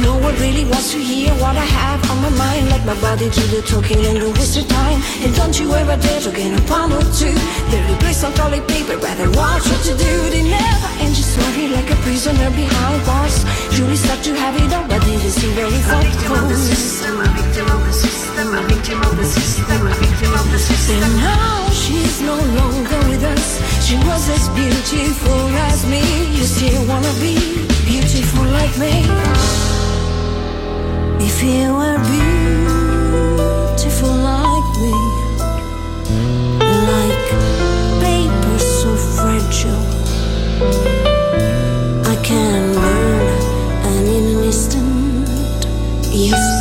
No one really wants to hear what I have on my mind. Let my body do the talking and the waste of time. And don't you ever dare to get a pound or two. They replace on toilet paper, rather watch what you do. They never end your story like a prisoner behind bars. Julie start to have it all, but didn't seem very thoughtful. I'm a victim of the system, a victim of the system, a victim of the system. And now she's no longer with us. She was as beautiful as me. You still wanna be beautiful like me. If you were beautiful like me, like paper so fragile, I can burn and in an instant, useless,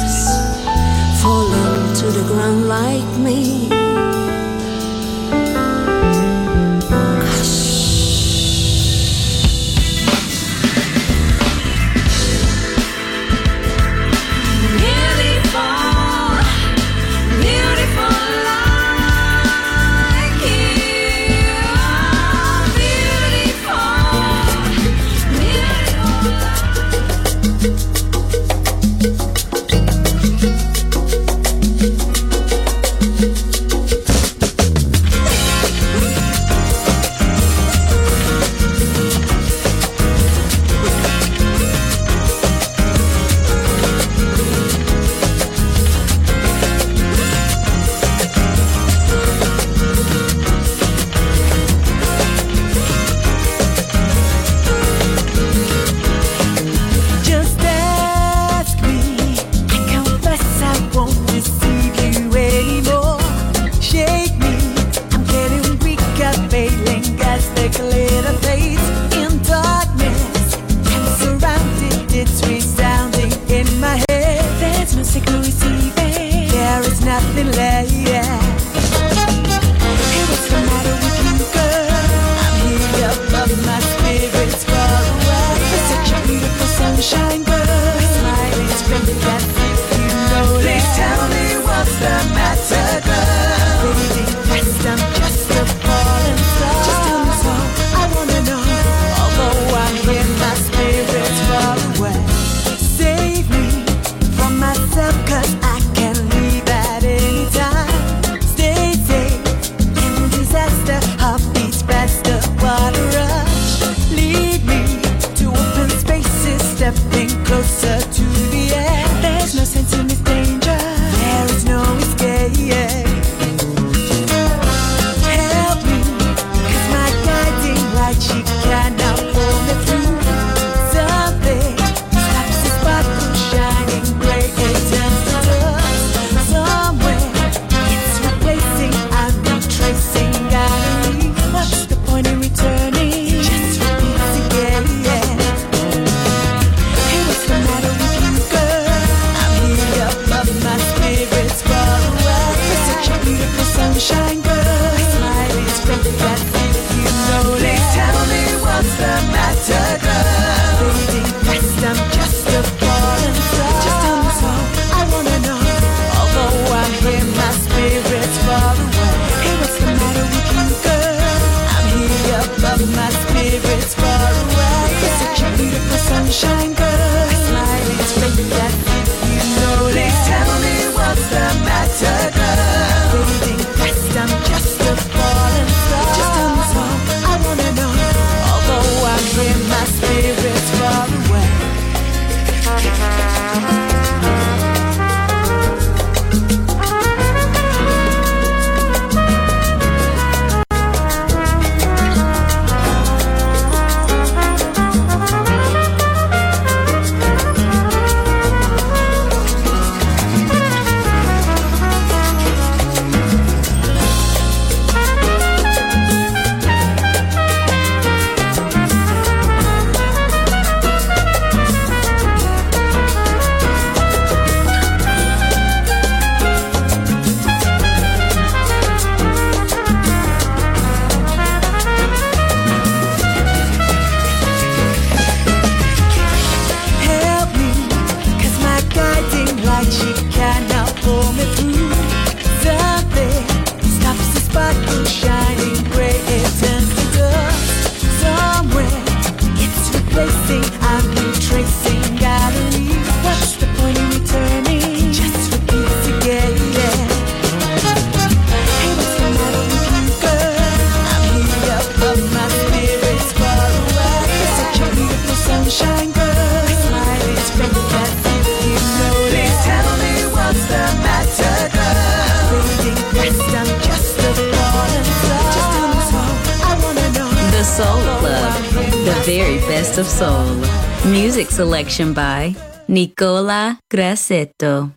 Selection by Nicola Grassetto.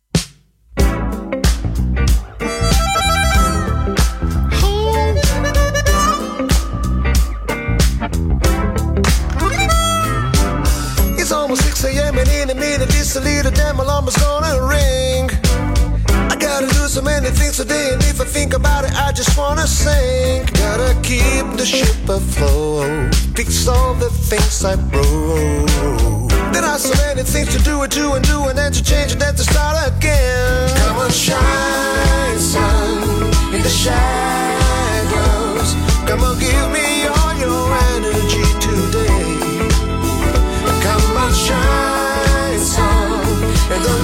It's almost 6 a.m. and in a little damn alarm is gonna ring. I gotta do so many things today, and if I think about it, I just wanna sing. Gotta keep the ship afloat, fix all the things I broke. Are so many things to do and do and do, and then to change and then to start again. Come on, shine, sun, in the shadows. Come on, give me all your energy today. Come on, shine sun, and don't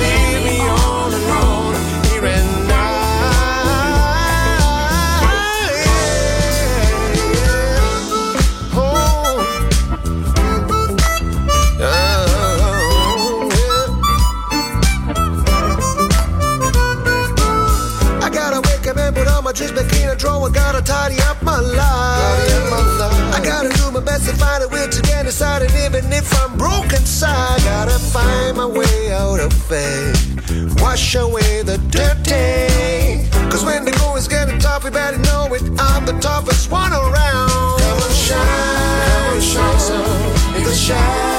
in. Gotta tidy up my life. I gotta do my best to find a way to get inside, and even if I'm broken inside, gotta find my way out of it. Wash away the dirty. Cause when the going's getting tough, we better know it. I'm the toughest one around. Come on, shine, come shine in the shadow.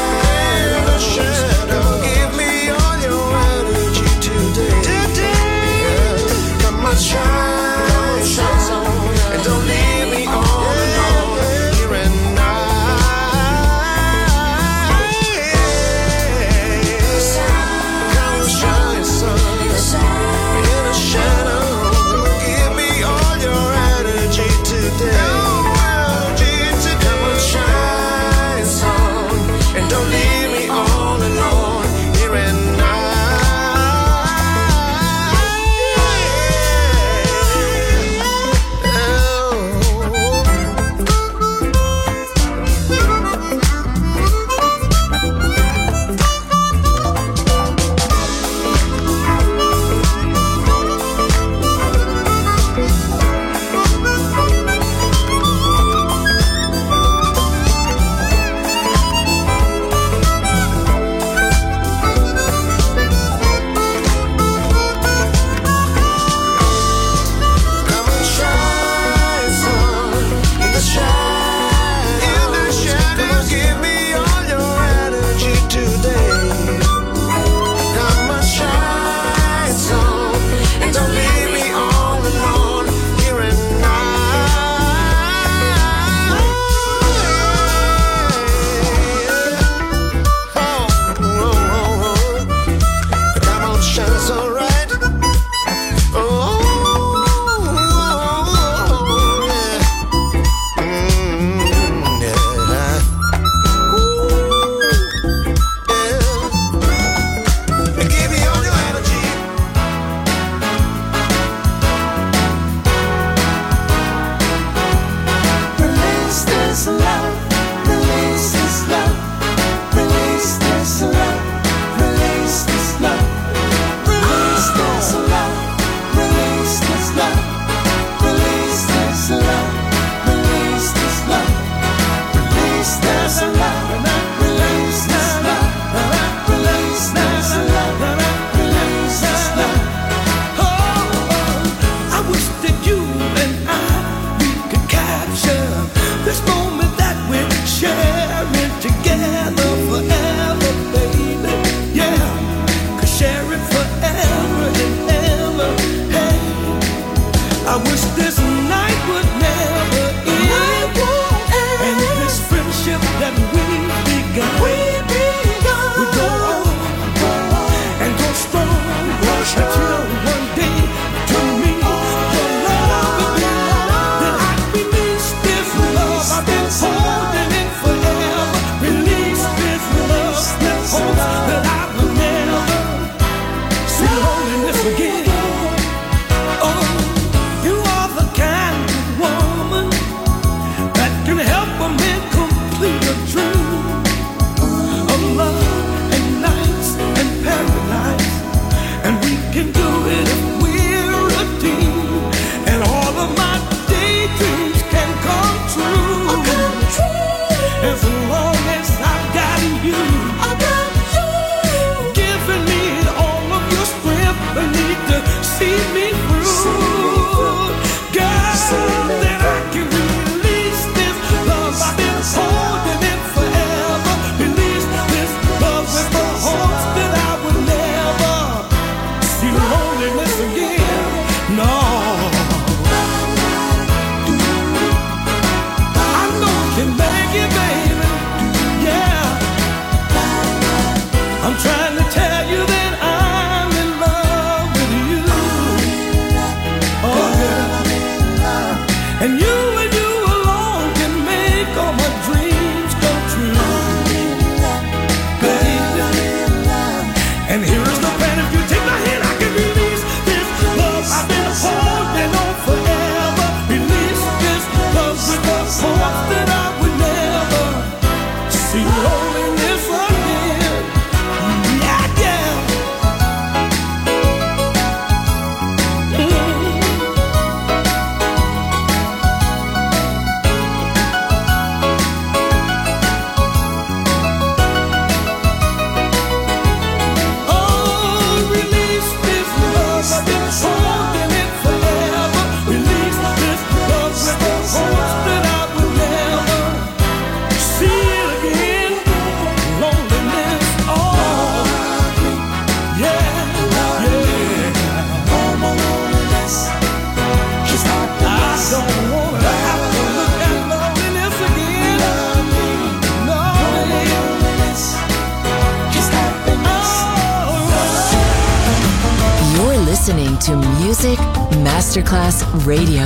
Radio,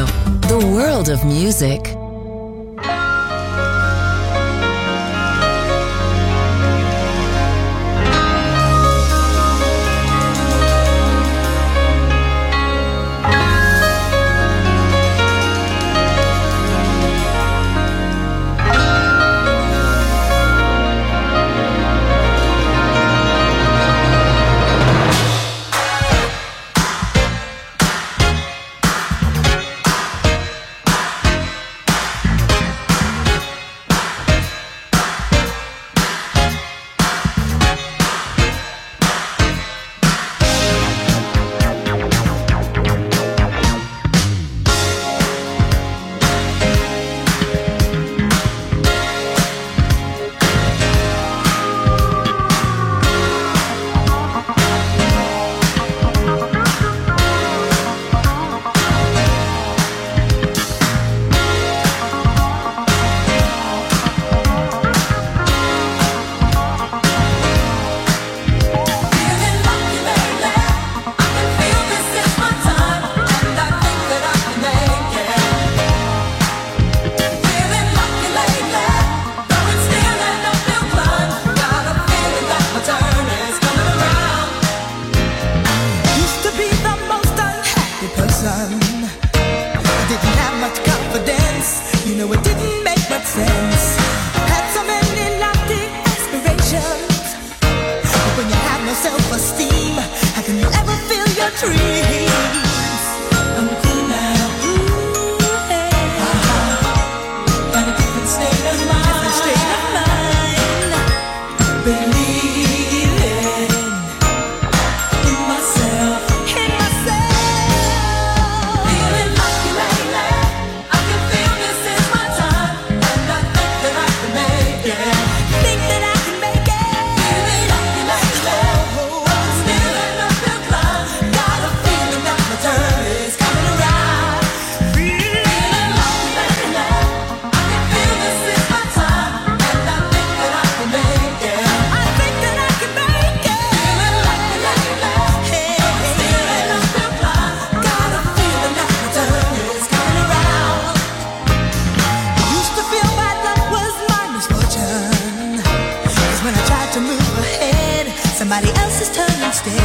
somebody else's turn instead.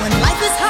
When life is hard.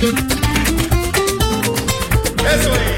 Eso es.